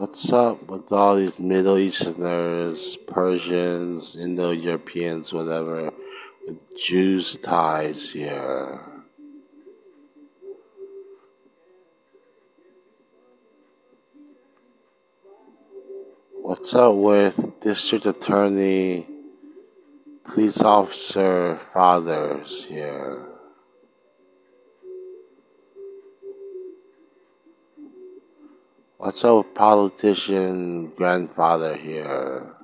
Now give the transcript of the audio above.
What's up with all these Middle Easterners, Persians, Indo Europeans, whatever, with Jews ties here? What's up with District Attorney, police officer fathers here? What's with politician grandfather here?